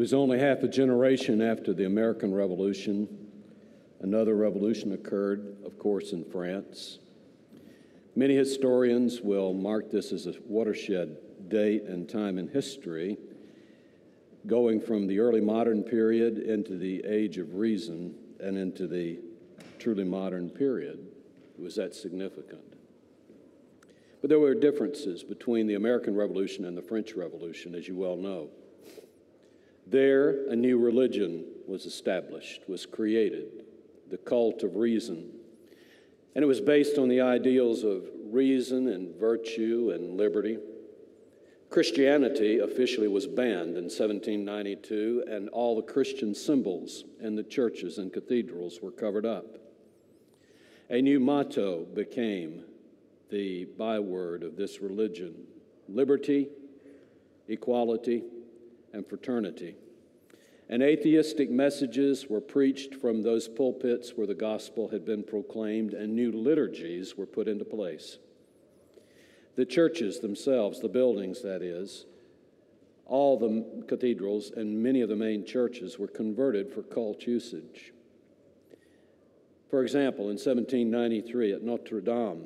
Was only half a generation after the American Revolution. Another revolution occurred, of course, in France. Many historians will mark this as a watershed date and time in history, going from the early modern period into the age of reason and into the truly modern period. It was that significant. But there were differences between the American Revolution and the French Revolution, as you well know. There, a new religion was established, was created, the cult of reason. And it was based on the ideals of reason and virtue and liberty. Christianity officially was banned in 1792, and all the Christian symbols in the churches and cathedrals were covered up. A new motto became the byword of this religion liberty, equality, and fraternity. And atheistic messages were preached from those pulpits where the gospel had been proclaimed, and new liturgies were put into place. The churches themselves, the buildings, that is, all the cathedrals and many of the main churches were converted for cult usage. For example, in 1793 at Notre Dame,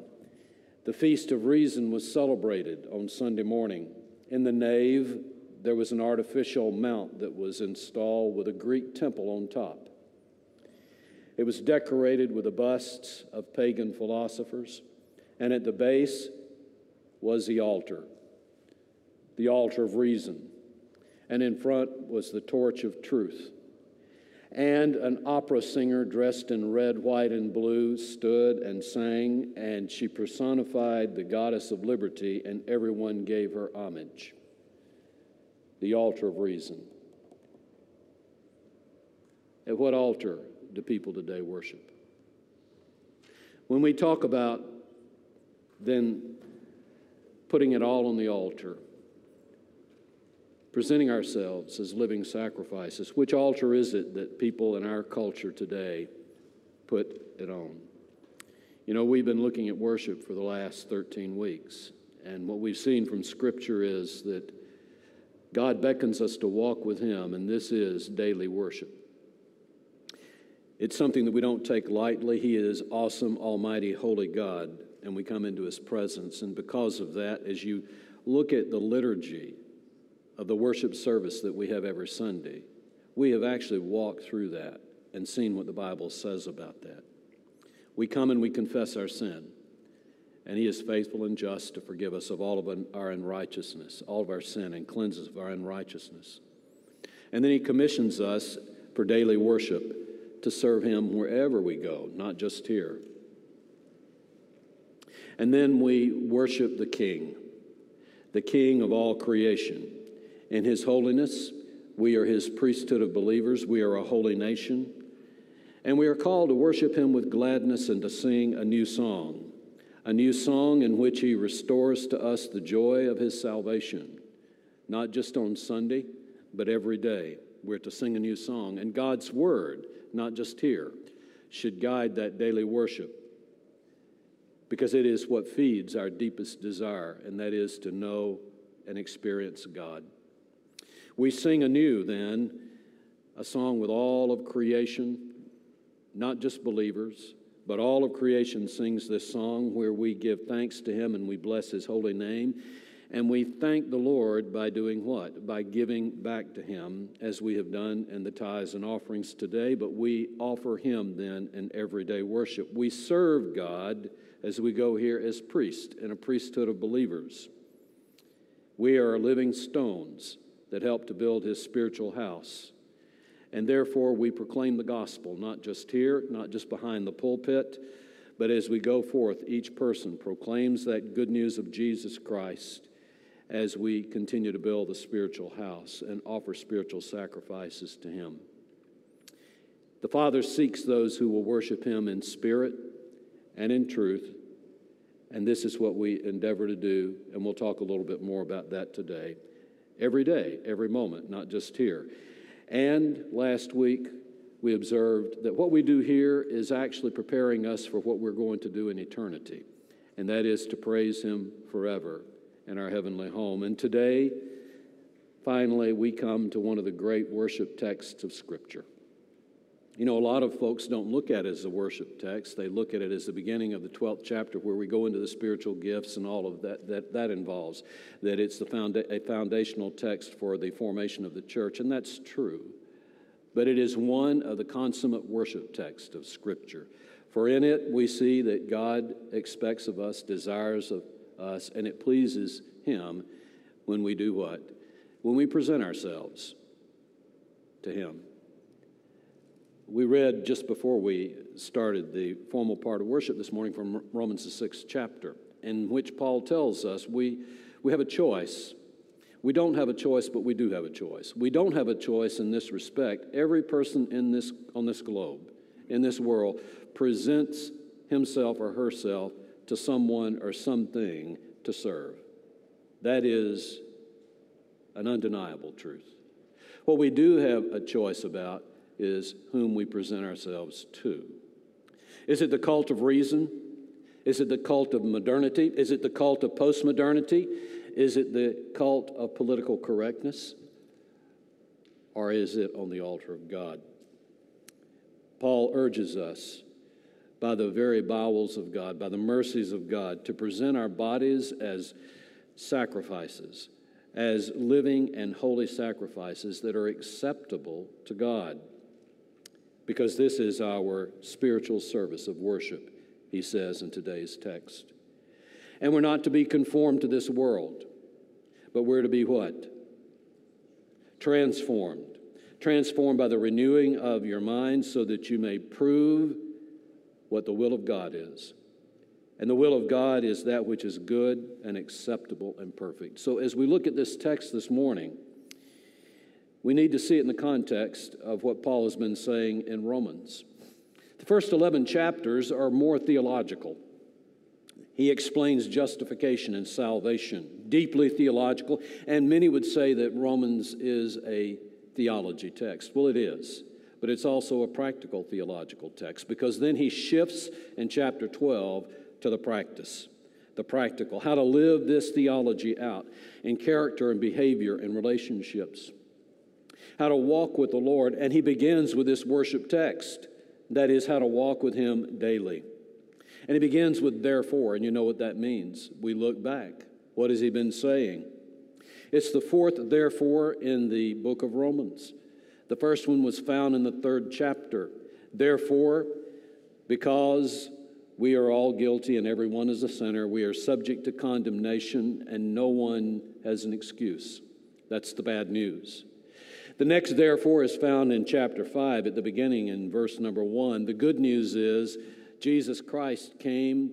the Feast of Reason was celebrated on Sunday morning. In the nave, there was an artificial mount that was installed with a Greek temple on top. It was decorated with the busts of pagan philosophers, and at the base was the altar, the altar of reason, and in front was the torch of truth. And an opera singer dressed in red, white, and blue stood and sang, and she personified the goddess of liberty, and everyone gave her homage the altar of reason. At what altar do people today worship? When we talk about then putting it all on the altar, presenting ourselves as living sacrifices, which altar is it that people in our culture today put it on? You know, we've been looking at worship for the last 13 weeks, and what we've seen from Scripture is that God beckons us to walk with Him, and this is daily worship. It's something that we don't take lightly. He is awesome, almighty, holy God, and we come into His presence. And because of that, as you look at the liturgy of the worship service that we have every Sunday, we have actually walked through that and seen what the Bible says about that. We come and we confess our sin and he is faithful and just to forgive us of all of our unrighteousness, all of our sin, and cleanse us of our unrighteousness. And then he commissions us for daily worship to serve him wherever we go, not just here. And then we worship the King, the King of all creation. In his holiness, we are his priesthood of believers, we are a holy nation, and we are called to worship him with gladness and to sing a new song a new song in which he restores to us the joy of his salvation, not just on Sunday, but every day. We're to sing a new song. And God's word, not just here, should guide that daily worship because it is what feeds our deepest desire, and that is to know and experience God. We sing anew, then, a song with all of creation, not just believers, but all of creation sings this song where we give thanks to Him and we bless His holy name. And we thank the Lord by doing what? By giving back to Him as we have done in the tithes and offerings today, but we offer Him then in everyday worship. We serve God as we go here as priests in a priesthood of believers. We are living stones that help to build His spiritual house. And therefore, we proclaim the gospel, not just here, not just behind the pulpit, but as we go forth, each person proclaims that good news of Jesus Christ as we continue to build the spiritual house and offer spiritual sacrifices to Him. The Father seeks those who will worship him in spirit and in truth. And this is what we endeavor to do, and we'll talk a little bit more about that today. Every day, every moment, not just here. And last week, we observed that what we do here is actually preparing us for what we're going to do in eternity, and that is to praise Him forever in our heavenly home. And today, finally, we come to one of the great worship texts of Scripture. You know, a lot of folks don't look at it as a worship text. They look at it as the beginning of the 12th chapter where we go into the spiritual gifts and all of that that, that involves, that it's the founda- a foundational text for the formation of the church, and that's true. But it is one of the consummate worship texts of Scripture. For in it we see that God expects of us, desires of us, and it pleases Him when we do what? When we present ourselves to Him. We read just before we started the formal part of worship this morning from Romans, the sixth chapter, in which Paul tells us we, we have a choice. We don't have a choice, but we do have a choice. We don't have a choice in this respect. Every person in this, on this globe, in this world, presents himself or herself to someone or something to serve. That is an undeniable truth. What we do have a choice about is whom we present ourselves to. Is it the cult of reason? Is it the cult of modernity? Is it the cult of postmodernity? Is it the cult of political correctness? Or is it on the altar of God? Paul urges us by the very bowels of God, by the mercies of God, to present our bodies as sacrifices, as living and holy sacrifices that are acceptable to God because this is our spiritual service of worship, he says in today's text. And we're not to be conformed to this world, but we're to be what? Transformed. Transformed by the renewing of your mind so that you may prove what the will of God is. And the will of God is that which is good and acceptable and perfect. So as we look at this text this morning, we need to see it in the context of what Paul has been saying in Romans. The first 11 chapters are more theological. He explains justification and salvation, deeply theological, and many would say that Romans is a theology text. Well, it is, but it's also a practical theological text because then he shifts in chapter 12 to the practice, the practical, how to live this theology out in character and behavior and relationships how to walk with the Lord. And he begins with this worship text that is, how to walk with him daily. And he begins with therefore, and you know what that means. We look back. What has he been saying? It's the fourth therefore in the book of Romans. The first one was found in the third chapter. Therefore, because we are all guilty and everyone is a sinner, we are subject to condemnation and no one has an excuse. That's the bad news. The next, therefore, is found in chapter 5 at the beginning in verse number 1. The good news is Jesus Christ came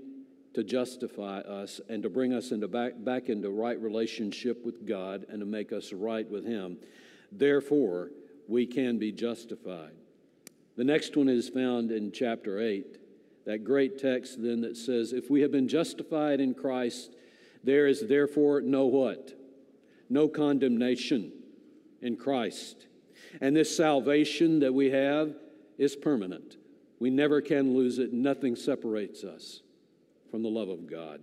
to justify us and to bring us into back, back into right relationship with God and to make us right with Him. Therefore, we can be justified. The next one is found in chapter 8, that great text then that says, If we have been justified in Christ, there is therefore no what? No condemnation in Christ. And this salvation that we have is permanent. We never can lose it. Nothing separates us from the love of God.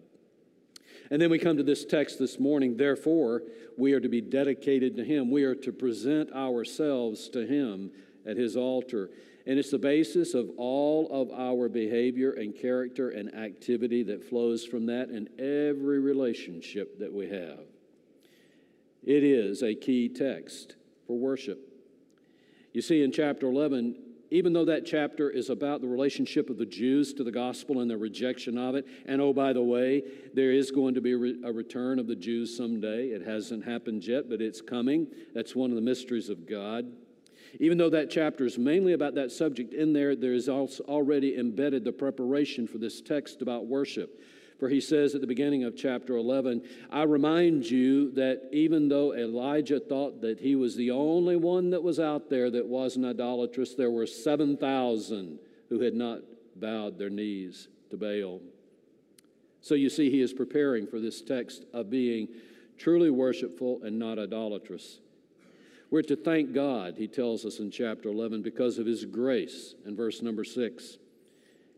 And then we come to this text this morning. Therefore, we are to be dedicated to Him. We are to present ourselves to Him at His altar. And it's the basis of all of our behavior and character and activity that flows from that in every relationship that we have. It is a key text for worship. You see, in chapter 11, even though that chapter is about the relationship of the Jews to the gospel and their rejection of it, and oh, by the way, there is going to be a return of the Jews someday. It hasn't happened yet, but it's coming. That's one of the mysteries of God. Even though that chapter is mainly about that subject, in there, there is also already embedded the preparation for this text about worship. For he says at the beginning of chapter 11, I remind you that even though Elijah thought that he was the only one that was out there that wasn't idolatrous, there were 7,000 who had not bowed their knees to Baal. So you see, he is preparing for this text of being truly worshipful and not idolatrous. We're to thank God, he tells us in chapter 11, because of his grace in verse number 6.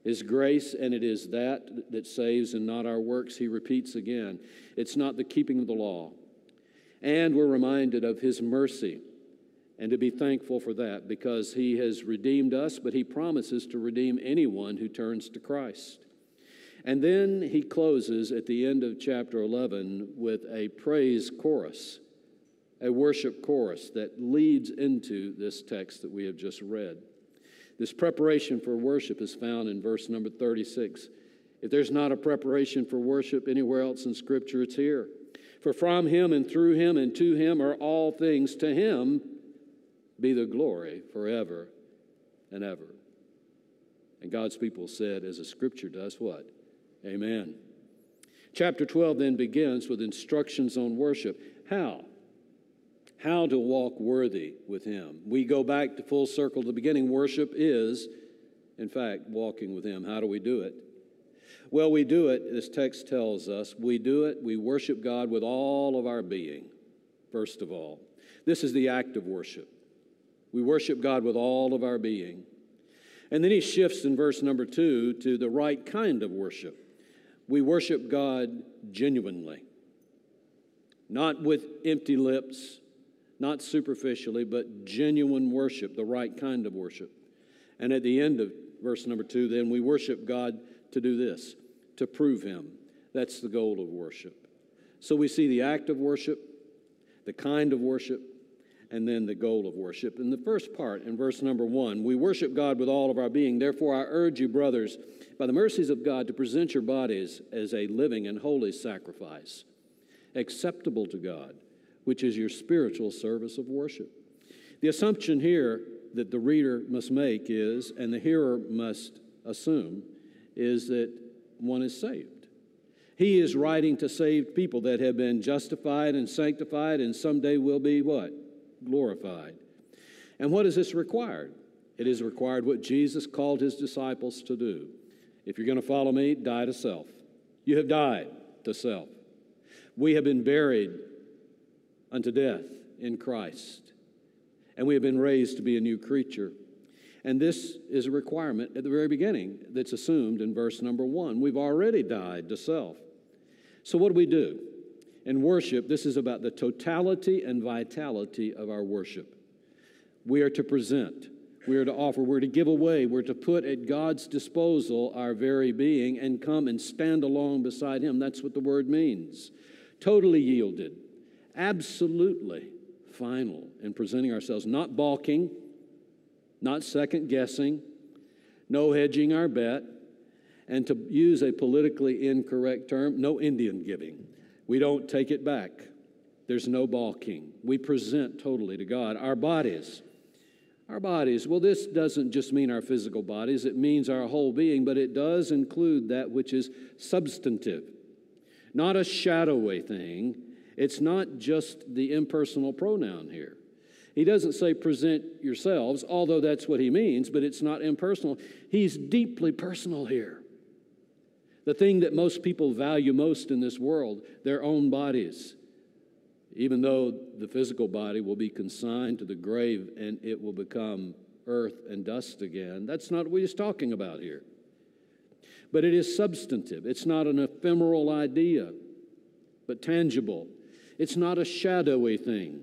His grace, and it is that that saves and not our works, he repeats again. It's not the keeping of the law. And we're reminded of his mercy and to be thankful for that because he has redeemed us, but he promises to redeem anyone who turns to Christ. And then he closes at the end of chapter 11 with a praise chorus, a worship chorus that leads into this text that we have just read. This preparation for worship is found in verse number 36. If there's not a preparation for worship anywhere else in Scripture, it's here. For from him and through him and to him are all things. To him be the glory forever and ever. And God's people said, as the Scripture does, what? Amen. Chapter 12 then begins with instructions on worship. How? How to walk worthy with Him. We go back to full circle to the beginning. Worship is, in fact, walking with Him. How do we do it? Well, we do it, this text tells us, we do it, we worship God with all of our being, first of all. This is the act of worship. We worship God with all of our being. And then he shifts in verse number two to the right kind of worship we worship God genuinely, not with empty lips, not superficially, but genuine worship, the right kind of worship. And at the end of verse number two, then we worship God to do this, to prove Him. That's the goal of worship. So we see the act of worship, the kind of worship, and then the goal of worship. In the first part, in verse number one, we worship God with all of our being. Therefore, I urge you, brothers, by the mercies of God, to present your bodies as a living and holy sacrifice, acceptable to God, which is your spiritual service of worship. The assumption here that the reader must make is, and the hearer must assume, is that one is saved. He is writing to saved people that have been justified and sanctified and someday will be what? Glorified. And what is this required? It is required what Jesus called his disciples to do if you're going to follow me, die to self. You have died to self. We have been buried unto death in Christ, and we have been raised to be a new creature. And this is a requirement at the very beginning that's assumed in verse number one. We've already died to self. So, what do we do? In worship, this is about the totality and vitality of our worship. We are to present we are to offer, we're to give away, we're to put at God's disposal our very being and come and stand along beside Him. That's what the word means. Totally yielded, absolutely final in presenting ourselves, not balking, not second guessing, no hedging our bet, and to use a politically incorrect term, no Indian giving. We don't take it back. There's no balking. We present totally to God our bodies our bodies, well, this doesn't just mean our physical bodies, it means our whole being, but it does include that which is substantive, not a shadowy thing. It's not just the impersonal pronoun here. He doesn't say present yourselves, although that's what he means, but it's not impersonal. He's deeply personal here. The thing that most people value most in this world, their own bodies even though the physical body will be consigned to the grave and it will become earth and dust again. That's not what he's talking about here. But it is substantive, it's not an ephemeral idea, but tangible. It's not a shadowy thing.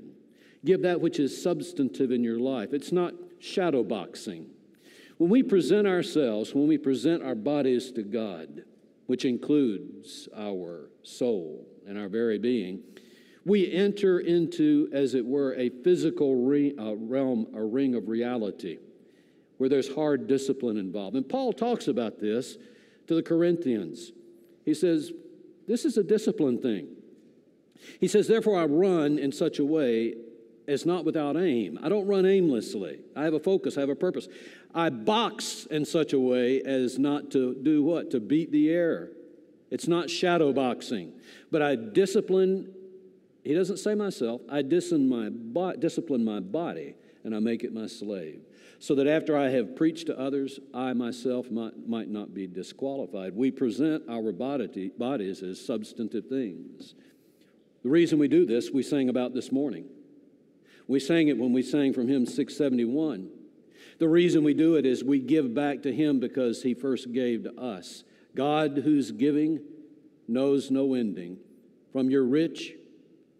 Give that which is substantive in your life. It's not shadow boxing. When we present ourselves, when we present our bodies to God, which includes our soul and our very being, we enter into, as it were, a physical re, uh, realm, a ring of reality where there's hard discipline involved. And Paul talks about this to the Corinthians. He says, This is a discipline thing. He says, Therefore, I run in such a way as not without aim. I don't run aimlessly. I have a focus, I have a purpose. I box in such a way as not to do what? To beat the air. It's not shadow boxing, but I discipline, he doesn't say myself, I discipline my, body and I make it my slave, so that after I have preached to others, I myself might, might not be disqualified. We present our body, bodies as substantive things. The reason we do this, we sang about this morning. We sang it when we sang from hymn 671. The reason we do it is we give back to him because he first gave to us. God, whose giving knows no ending, from your rich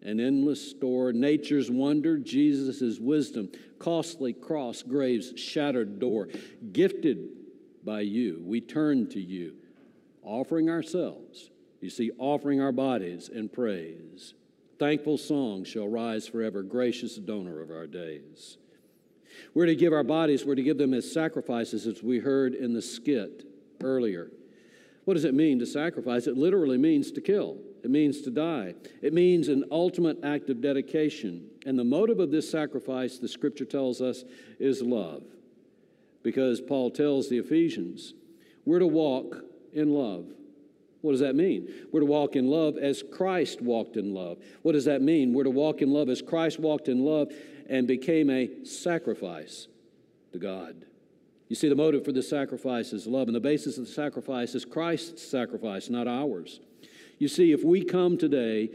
and endless store, nature's wonder, Jesus' wisdom, costly cross, grave's shattered door, gifted by you, we turn to you, offering ourselves. You see, offering our bodies in praise. Thankful songs shall rise forever, gracious donor of our days. We're to give our bodies, we're to give them as sacrifices, as we heard in the skit earlier. What does it mean to sacrifice? It literally means to kill, it means to die. It means an ultimate act of dedication. And the motive of this sacrifice, the scripture tells us, is love. Because Paul tells the Ephesians, we're to walk in love. What does that mean? We're to walk in love as Christ walked in love. What does that mean? We're to walk in love as Christ walked in love and became a sacrifice to God. You see, the motive for this sacrifice is love, and the basis of the sacrifice is Christ's sacrifice, not ours. You see, if we come today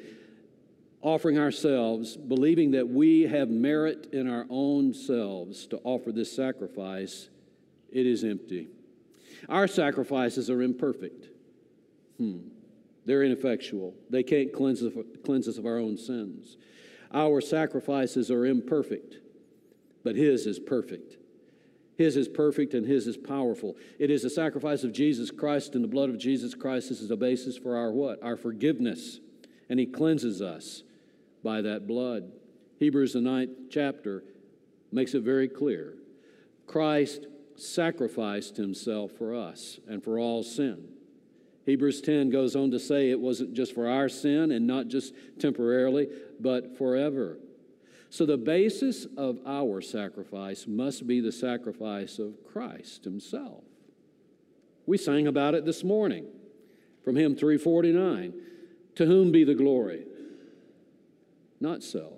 offering ourselves, believing that we have merit in our own selves to offer this sacrifice, it is empty. Our sacrifices are imperfect. Hmm. They're ineffectual. They can't cleanse us, cleanse us of our own sins. Our sacrifices are imperfect, but His is perfect. His is perfect and His is powerful. It is the sacrifice of Jesus Christ and the blood of Jesus Christ. This is the basis for our what? Our forgiveness. And He cleanses us by that blood. Hebrews, the ninth chapter, makes it very clear. Christ sacrificed Himself for us and for all sin. Hebrews 10 goes on to say it wasn't just for our sin and not just temporarily, but forever. So the basis of our sacrifice must be the sacrifice of Christ Himself. We sang about it this morning from hymn 349. To whom be the glory? Not so.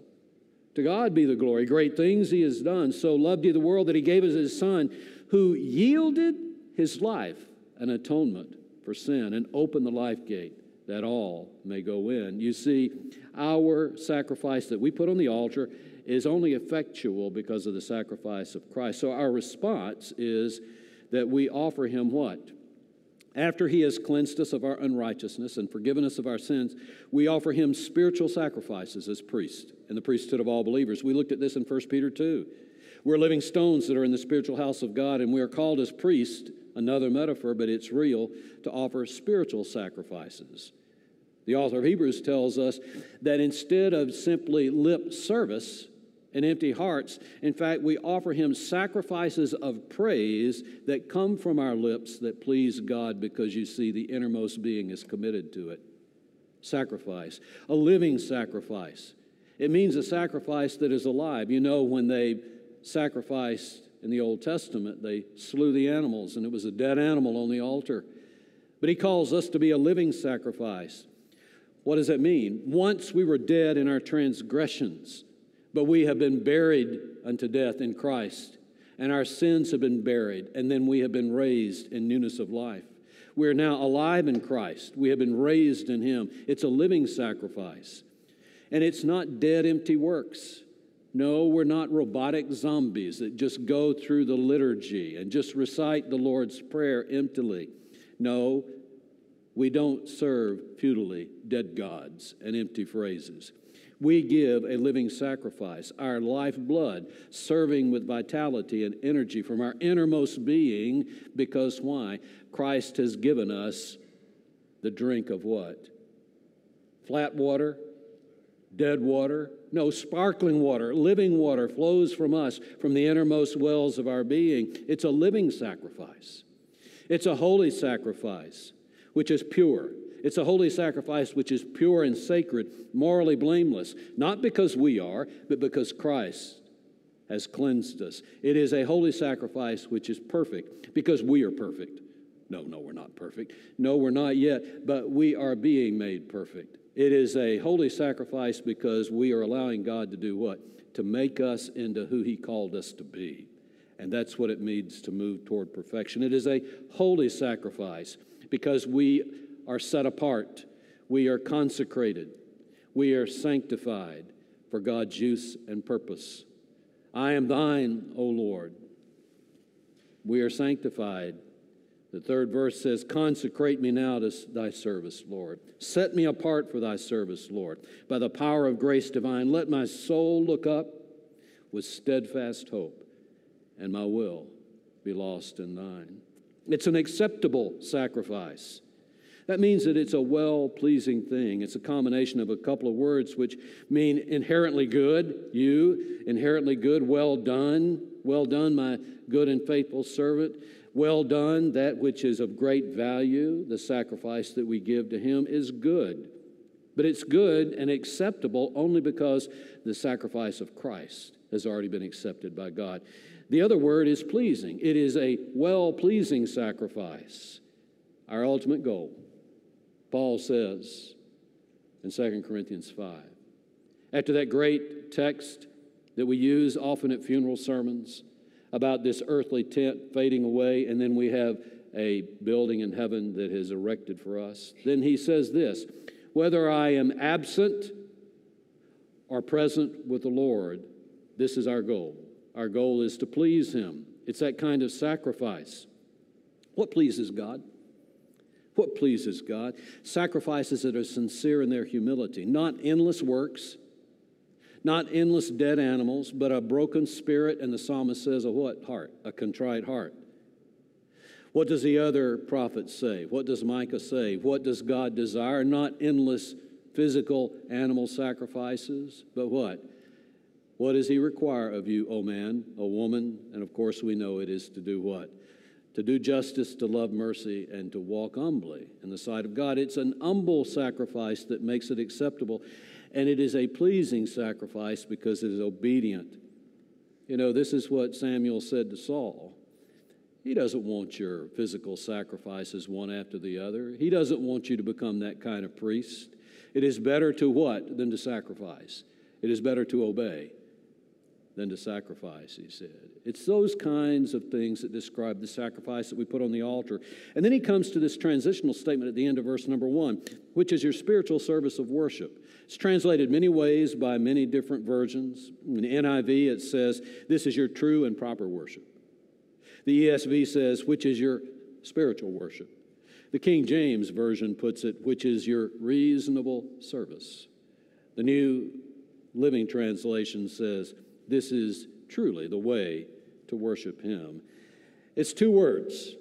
To God be the glory. Great things He has done. So loved He the world that He gave us His Son, who yielded His life an atonement for sin and open the life gate that all may go in. You see, our sacrifice that we put on the altar is only effectual because of the sacrifice of Christ. So our response is that we offer him what? After he has cleansed us of our unrighteousness and forgiven us of our sins, we offer him spiritual sacrifices as priest in the priesthood of all believers. We looked at this in 1 Peter 2. We're living stones that are in the spiritual house of God, and we are called as priests another metaphor, but it's real, to offer spiritual sacrifices. The author of Hebrews tells us that instead of simply lip service and empty hearts, in fact, we offer him sacrifices of praise that come from our lips that please God because you see, the innermost being is committed to it. Sacrifice, a living sacrifice. It means a sacrifice that is alive. You know, when they sacrificed in the Old Testament, they slew the animals, and it was a dead animal on the altar. But he calls us to be a living sacrifice. What does that mean? Once we were dead in our transgressions, but we have been buried unto death in Christ, and our sins have been buried, and then we have been raised in newness of life. We are now alive in Christ. We have been raised in Him. It's a living sacrifice. And it's not dead, empty works. No, we're not robotic zombies that just go through the liturgy and just recite the Lord's Prayer emptily. No, we don't serve futilely dead gods and empty phrases. We give a living sacrifice, our lifeblood, serving with vitality and energy from our innermost being, because why? Christ has given us the drink of what? Flat water, dead water, no, sparkling water, living water flows from us, from the innermost wells of our being. It's a living sacrifice. It's a holy sacrifice, which is pure. It's a holy sacrifice which is pure and sacred, morally blameless, not because we are, but because Christ has cleansed us. It is a holy sacrifice which is perfect because we are perfect. No, no, we're not perfect. No, we're not yet, but we are being made perfect. It is a holy sacrifice because we are allowing God to do what? To make us into who He called us to be. And that's what it means to move toward perfection. It is a holy sacrifice because we are set apart, we are consecrated, we are sanctified for God's use and purpose. I am thine, O Lord. We are sanctified. The third verse says, Consecrate me now to thy service, Lord. Set me apart for thy service, Lord. By the power of grace divine, let my soul look up with steadfast hope and my will be lost in thine. It's an acceptable sacrifice. That means that it's a well pleasing thing. It's a combination of a couple of words which mean inherently good, you, inherently good, well done, well done, my good and faithful servant. Well done, that which is of great value, the sacrifice that we give to Him is good. But it's good and acceptable only because the sacrifice of Christ has already been accepted by God. The other word is pleasing. It is a well pleasing sacrifice. Our ultimate goal, Paul says in 2 Corinthians 5. After that great text that we use often at funeral sermons about this earthly tent fading away, and then we have a building in heaven that is erected for us, then he says this whether I am absent or present with the Lord, this is our goal. Our goal is to please Him. It's that kind of sacrifice. What pleases God? What pleases God? Sacrifices that are sincere in their humility, not endless works, not endless dead animals, but a broken spirit, and the psalmist says, a what? Heart, a contrite heart. What does the other prophet say? What does Micah say? What does God desire? Not endless physical animal sacrifices, but what? What does he require of you, O man, O woman? And of course, we know it is to do what? To do justice, to love mercy, and to walk humbly in the sight of God. It's an humble sacrifice that makes it acceptable, and it is a pleasing sacrifice because it is obedient. You know, this is what Samuel said to Saul. He doesn't want your physical sacrifices one after the other. He doesn't want you to become that kind of priest. It is better to what than to sacrifice? It is better to obey than to sacrifice, he said. It's those kinds of things that describe the sacrifice that we put on the altar. And then he comes to this transitional statement at the end of verse number one, which is your spiritual service of worship. It's translated many ways by many different versions. In the NIV, it says, This is your true and proper worship. The ESV says, Which is your spiritual worship. The King James Version puts it, Which is your reasonable service. The New Living Translation says, this is truly the way to worship Him. It's two words,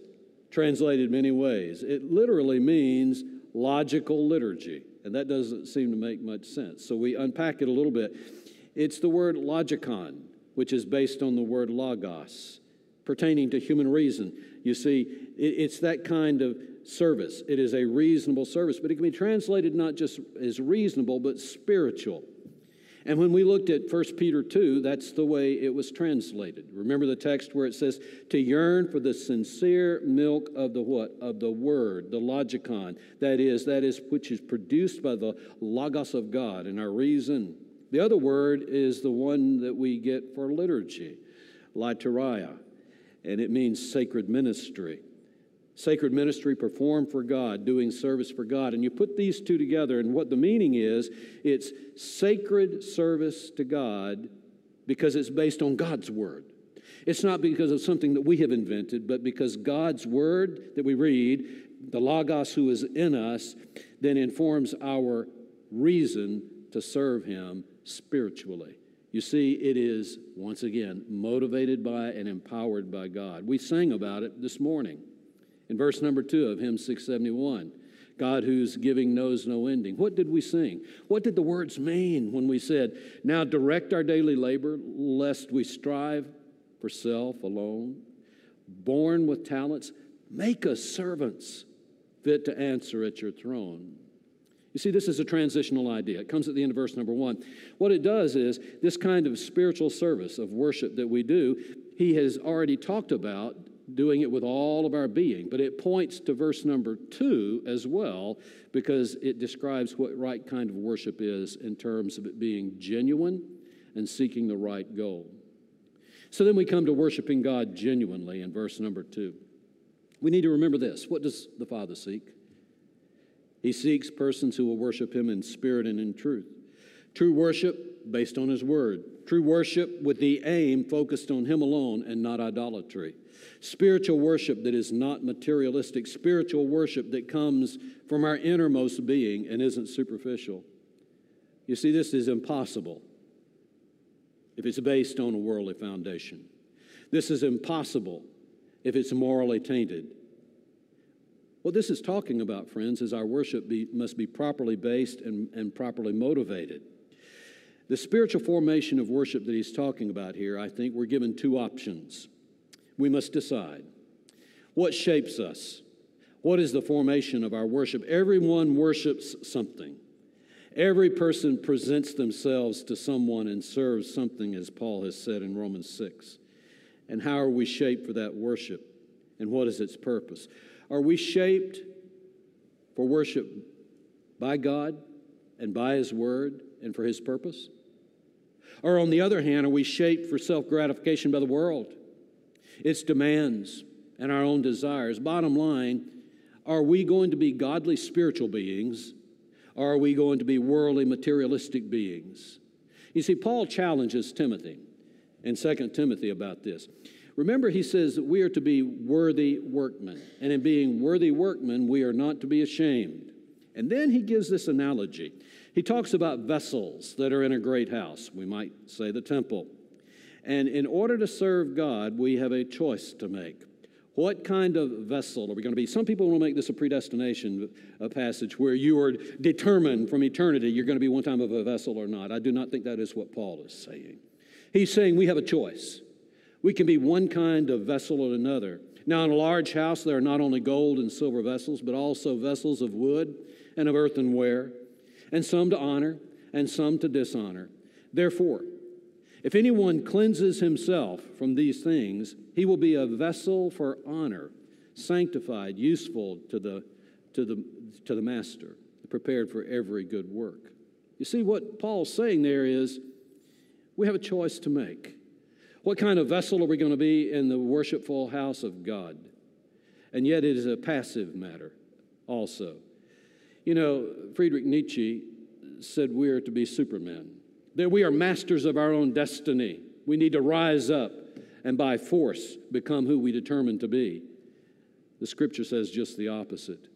translated many ways. It literally means logical liturgy, and that doesn't seem to make much sense. So we unpack it a little bit. It's the word logikon, which is based on the word logos, pertaining to human reason. You see, it's that kind of service. It is a reasonable service, but it can be translated not just as reasonable, but spiritual. And when we looked at 1 Peter 2, that's the way it was translated. Remember the text where it says, to yearn for the sincere milk of the what? Of the word, the logikon. That is, that is which is produced by the logos of God and our reason. The other word is the one that we get for liturgy, liturgia, and it means sacred ministry sacred ministry performed for God, doing service for God. And you put these two together, and what the meaning is it's sacred service to God because it's based on God's word. It's not because of something that we have invented, but because God's word that we read, the Logos who is in us, then informs our reason to serve Him spiritually. You see, it is, once again, motivated by and empowered by God. We sang about it this morning. In verse number two of hymn 671, God whose giving knows no ending. What did we sing? What did the words mean when we said, Now direct our daily labor, lest we strive for self alone? Born with talents, make us servants fit to answer at your throne. You see, this is a transitional idea. It comes at the end of verse number one. What it does is this kind of spiritual service of worship that we do, he has already talked about doing it with all of our being. But it points to verse number two as well, because it describes what right kind of worship is in terms of it being genuine and seeking the right goal. So then we come to worshiping God genuinely in verse number two. We need to remember this. What does the Father seek? He seeks persons who will worship Him in spirit and in truth. True worship based on His Word. True worship with the aim focused on Him alone and not idolatry. Spiritual worship that is not materialistic. Spiritual worship that comes from our innermost being and isn't superficial. You see, this is impossible if it's based on a worldly foundation. This is impossible if it's morally tainted. What this is talking about, friends, is our worship be, must be properly based and, and properly motivated. The spiritual formation of worship that he's talking about here, I think we're given two options. We must decide what shapes us. What is the formation of our worship? Everyone worships something. Every person presents themselves to someone and serves something, as Paul has said in Romans 6. And how are we shaped for that worship? And what is its purpose? Are we shaped for worship by God and by His Word and for His purpose? Or, on the other hand, are we shaped for self gratification by the world, its demands, and our own desires? Bottom line, are we going to be godly spiritual beings, or are we going to be worldly materialistic beings? You see, Paul challenges Timothy in 2 Timothy about this. Remember, he says that we are to be worthy workmen, and in being worthy workmen, we are not to be ashamed. And then he gives this analogy. He talks about vessels that are in a great house, we might say the temple. And in order to serve God, we have a choice to make. What kind of vessel are we going to be? Some people will make this a predestination a passage where you are determined from eternity you're going to be one time of a vessel or not. I do not think that is what Paul is saying. He's saying we have a choice. We can be one kind of vessel or another. Now, in a large house, there are not only gold and silver vessels, but also vessels of wood and of earthenware and some to honor, and some to dishonor. Therefore, if anyone cleanses himself from these things, he will be a vessel for honor, sanctified, useful to the, to the, to the master, prepared for every good work. You see, what Paul's saying there is we have a choice to make. What kind of vessel are we going to be in the worshipful house of God? And yet it is a passive matter also. You know, Friedrich Nietzsche said we are to be supermen, that we are masters of our own destiny. We need to rise up and by force become who we determine to be. The scripture says just the opposite.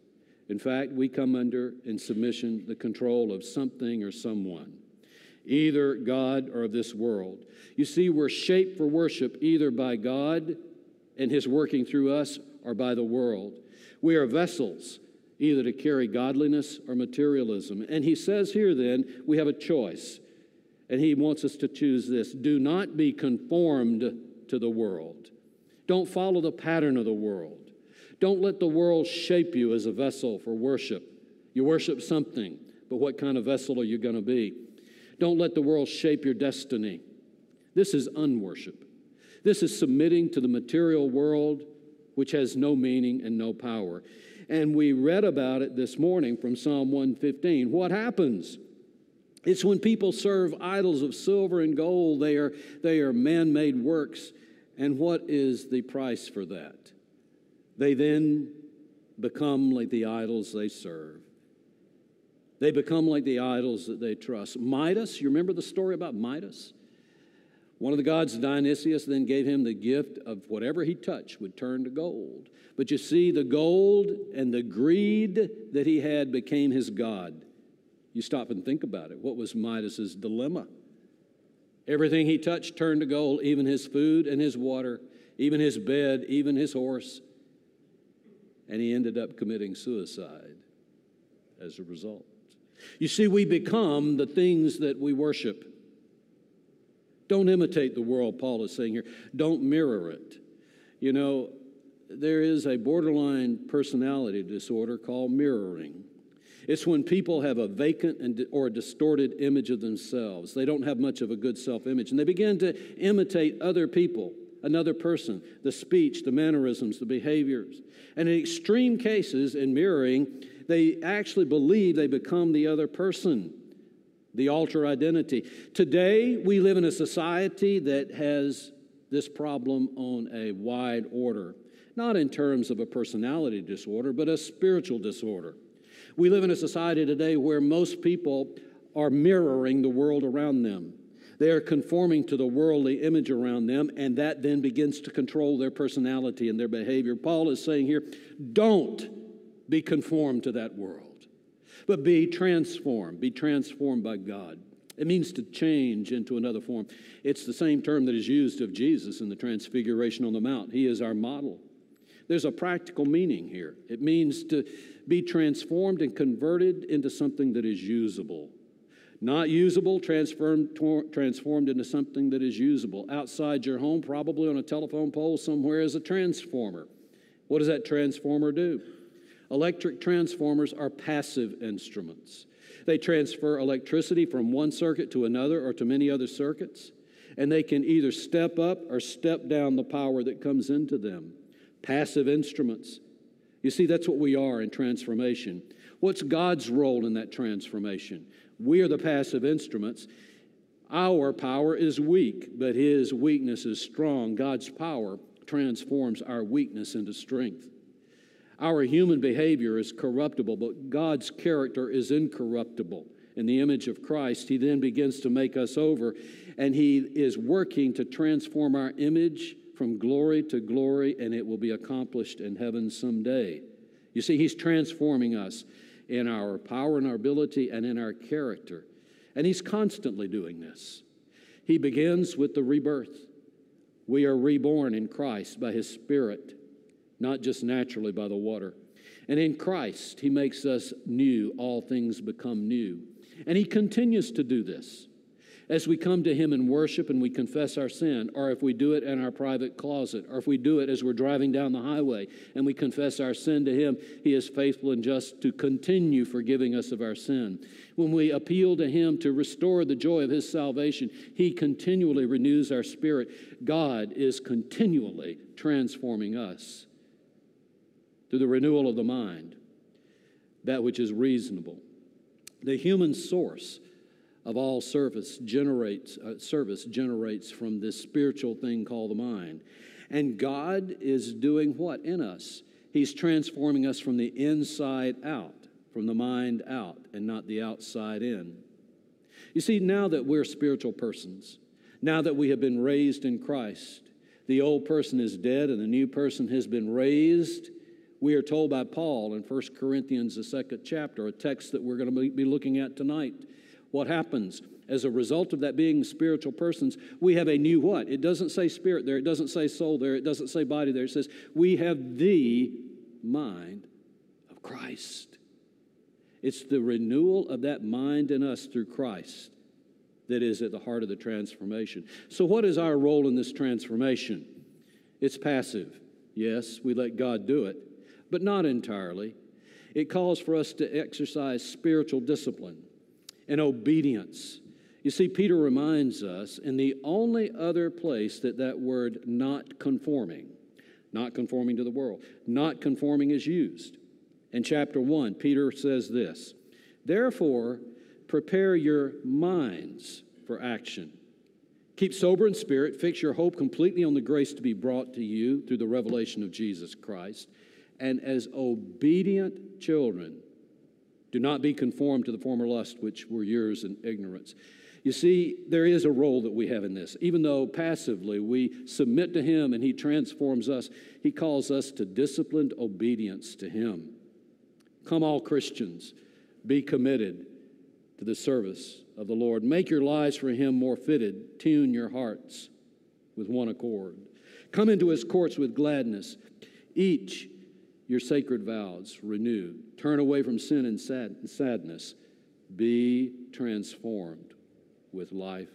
In fact, we come under in submission the control of something or someone, either God or of this world. You see, we're shaped for worship either by God and His working through us or by the world. We are vessels either to carry godliness or materialism. And he says here then, we have a choice. And he wants us to choose this do not be conformed to the world, don't follow the pattern of the world. Don't let the world shape you as a vessel for worship. You worship something, but what kind of vessel are you going to be? Don't let the world shape your destiny. This is unworship. This is submitting to the material world, which has no meaning and no power. And we read about it this morning from Psalm 115. What happens? It's when people serve idols of silver and gold, they are, they are man made works. And what is the price for that? They then become like the idols they serve. They become like the idols that they trust. Midas, you remember the story about Midas? One of the gods, Dionysius, then gave him the gift of whatever he touched would turn to gold. But you see, the gold and the greed that he had became his God. You stop and think about it. What was Midas's dilemma? Everything he touched turned to gold, even his food and his water, even his bed, even his horse. And he ended up committing suicide as a result. You see, we become the things that we worship. Don't imitate the world, Paul is saying here. Don't mirror it. You know, there is a borderline personality disorder called mirroring. It's when people have a vacant and, or a distorted image of themselves. They don't have much of a good self image, and they begin to imitate other people another person, the speech, the mannerisms, the behaviors. And in extreme cases, in mirroring, they actually believe they become the other person, the alter identity. Today, we live in a society that has this problem on a wide order, not in terms of a personality disorder, but a spiritual disorder. We live in a society today where most people are mirroring the world around them. They are conforming to the worldly image around them, and that then begins to control their personality and their behavior. Paul is saying here don't be conformed to that world, but be transformed. Be transformed by God. It means to change into another form. It's the same term that is used of Jesus in the Transfiguration on the Mount. He is our model. There's a practical meaning here. It means to be transformed and converted into something that is usable. Not usable, transformed, transformed into something that is usable. Outside your home, probably on a telephone pole somewhere, is a transformer. What does that transformer do? Electric transformers are passive instruments. They transfer electricity from one circuit to another or to many other circuits, and they can either step up or step down the power that comes into them. Passive instruments. You see, that's what we are in transformation. What's God's role in that transformation? We are the passive instruments. Our power is weak, but His weakness is strong. God's power transforms our weakness into strength. Our human behavior is corruptible, but God's character is incorruptible. In the image of Christ, He then begins to make us over, and He is working to transform our image from glory to glory, and it will be accomplished in heaven someday. You see, He's transforming us in our power and our ability and in our character. And He's constantly doing this. He begins with the rebirth. We are reborn in Christ by His Spirit not just naturally by the water. And in Christ, He makes us new. All things become new. And He continues to do this as we come to Him in worship and we confess our sin, or if we do it in our private closet, or if we do it as we're driving down the highway and we confess our sin to Him, He is faithful and just to continue forgiving us of our sin. When we appeal to Him to restore the joy of His salvation, He continually renews our spirit. God is continually transforming us through the renewal of the mind, that which is reasonable. The human source of all service generates uh, service generates from this spiritual thing called the mind. And God is doing what in us? He's transforming us from the inside out, from the mind out, and not the outside in. You see, now that we're spiritual persons, now that we have been raised in Christ, the old person is dead and the new person has been raised we are told by Paul in 1 Corinthians, the second chapter, a text that we're going to be looking at tonight. What happens? As a result of that being spiritual persons, we have a new what? It doesn't say spirit there, it doesn't say soul there, it doesn't say body there. It says, we have the mind of Christ. It's the renewal of that mind in us through Christ that is at the heart of the transformation. So, what is our role in this transformation? It's passive. Yes, we let God do it but not entirely. It calls for us to exercise spiritual discipline and obedience. You see, Peter reminds us in the only other place that that word not conforming, not conforming to the world, not conforming is used. In chapter 1, Peter says this Therefore, prepare your minds for action. Keep sober in spirit, fix your hope completely on the grace to be brought to you through the revelation of Jesus Christ and as obedient children, do not be conformed to the former lust which were yours in ignorance. You see, there is a role that we have in this. Even though passively we submit to Him and He transforms us, He calls us to disciplined obedience to Him. Come, all Christians, be committed to the service of the Lord. Make your lives for Him more fitted. Tune your hearts with one accord. Come into His courts with gladness. Each your sacred vows renewed. Turn away from sin and sad, sadness. Be transformed with life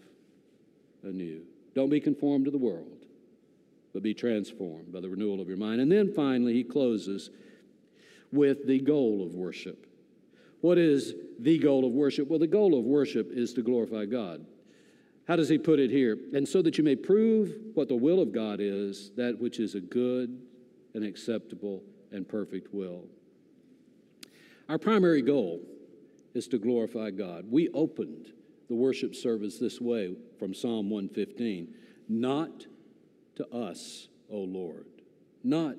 anew. Don't be conformed to the world, but be transformed by the renewal of your mind. And then finally, he closes with the goal of worship. What is the goal of worship? Well, the goal of worship is to glorify God. How does he put it here? And so that you may prove what the will of God is, that which is a good and acceptable and perfect will. Our primary goal is to glorify God. We opened the worship service this way from Psalm 115 Not to us, O Lord, not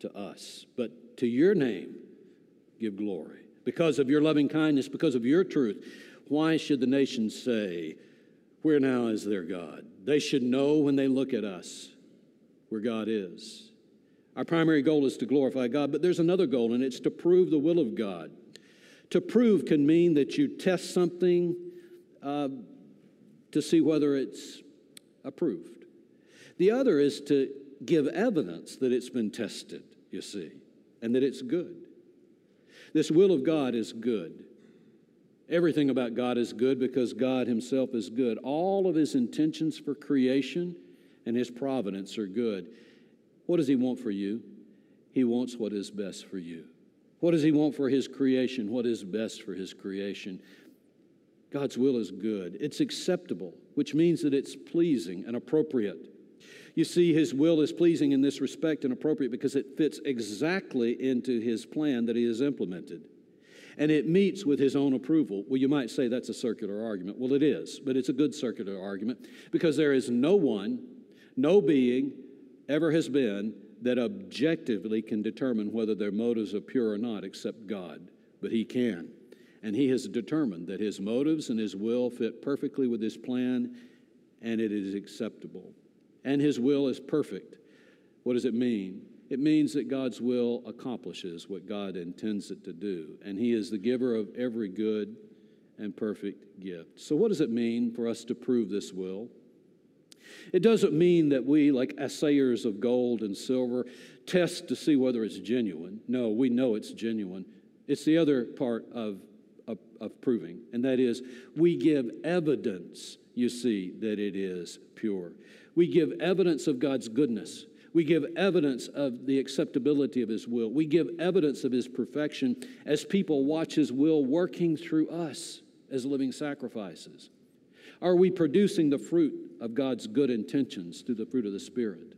to us, but to your name give glory. Because of your loving kindness, because of your truth, why should the nations say, Where now is their God? They should know when they look at us where God is. Our primary goal is to glorify God, but there's another goal, and it's to prove the will of God. To prove can mean that you test something uh, to see whether it's approved. The other is to give evidence that it's been tested, you see, and that it's good. This will of God is good. Everything about God is good because God Himself is good. All of His intentions for creation and His providence are good. What does He want for you? He wants what is best for you. What does He want for His creation? What is best for His creation? God's will is good. It's acceptable, which means that it's pleasing and appropriate. You see, His will is pleasing in this respect and appropriate because it fits exactly into His plan that He has implemented. And it meets with His own approval. Well, you might say that's a circular argument. Well, it is, but it's a good circular argument because there is no one, no being, ever has been that objectively can determine whether their motives are pure or not except God. But He can. And He has determined that His motives and His will fit perfectly with His plan and it is acceptable and His will is perfect. What does it mean? It means that God's will accomplishes what God intends it to do, and He is the giver of every good and perfect gift. So, what does it mean for us to prove this will? It doesn't mean that we, like assayers of gold and silver, test to see whether it's genuine. No, we know it's genuine. It's the other part of, of, of proving, and that is we give evidence, you see, that it is pure. We give evidence of God's goodness. We give evidence of the acceptability of His will. We give evidence of His perfection as people watch His will working through us as living sacrifices. Are we producing the fruit of God's good intentions through the fruit of the Spirit?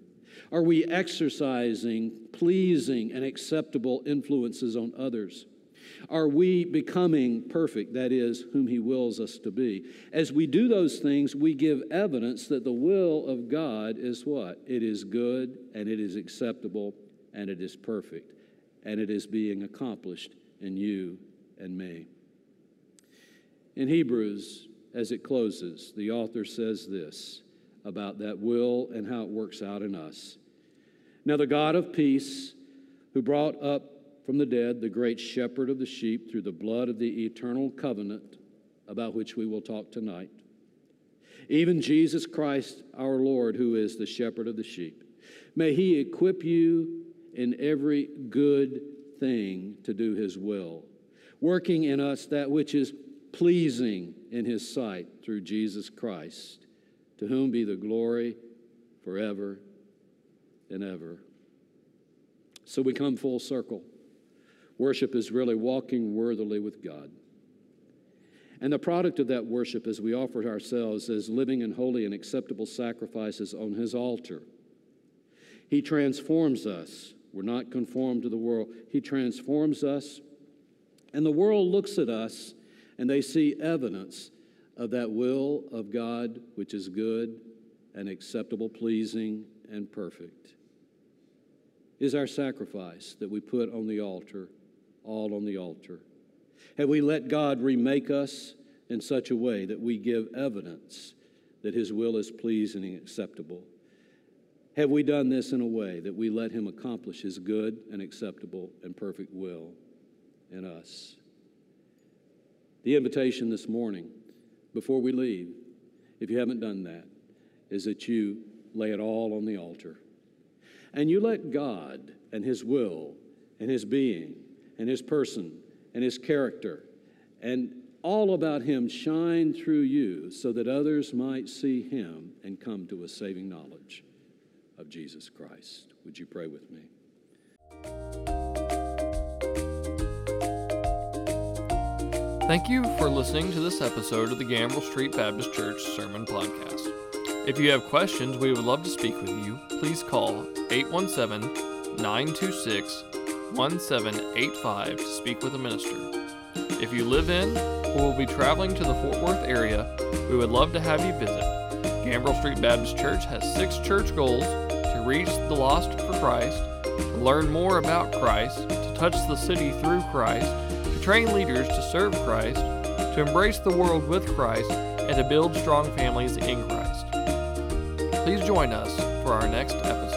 Are we exercising pleasing and acceptable influences on others? Are we becoming perfect, that is, whom He wills us to be? As we do those things, we give evidence that the will of God is what? It is good, and it is acceptable, and it is perfect, and it is being accomplished in you and me. In Hebrews, as it closes, the author says this about that will and how it works out in us. Now, the God of peace, who brought up from the dead, the great shepherd of the sheep, through the blood of the eternal covenant about which we will talk tonight. Even Jesus Christ, our Lord, who is the shepherd of the sheep. May he equip you in every good thing to do his will, working in us that which is pleasing in his sight through Jesus Christ, to whom be the glory forever and ever. So we come full circle. Worship is really walking worthily with God. And the product of that worship is we offer ourselves as living and holy and acceptable sacrifices on His altar. He transforms us. We're not conformed to the world. He transforms us. And the world looks at us and they see evidence of that will of God, which is good and acceptable, pleasing, and perfect. Is our sacrifice that we put on the altar all on the altar? Have we let God remake us in such a way that we give evidence that His will is pleasing and acceptable? Have we done this in a way that we let Him accomplish His good and acceptable and perfect will in us? The invitation this morning, before we leave, if you haven't done that, is that you lay it all on the altar. And you let God and His will and His being and his person and his character and all about him shine through you so that others might see him and come to a saving knowledge of Jesus Christ. Would you pray with me? Thank you for listening to this episode of the Gambrell Street Baptist Church Sermon Podcast. If you have questions, we would love to speak with you. Please call 817 926 1785 to speak with a minister. If you live in or will be traveling to the Fort Worth area, we would love to have you visit. Gambrell Street Baptist Church has six church goals to reach the lost for Christ, to learn more about Christ, to touch the city through Christ, train leaders to serve Christ, to embrace the world with Christ, and to build strong families in Christ. Please join us for our next episode.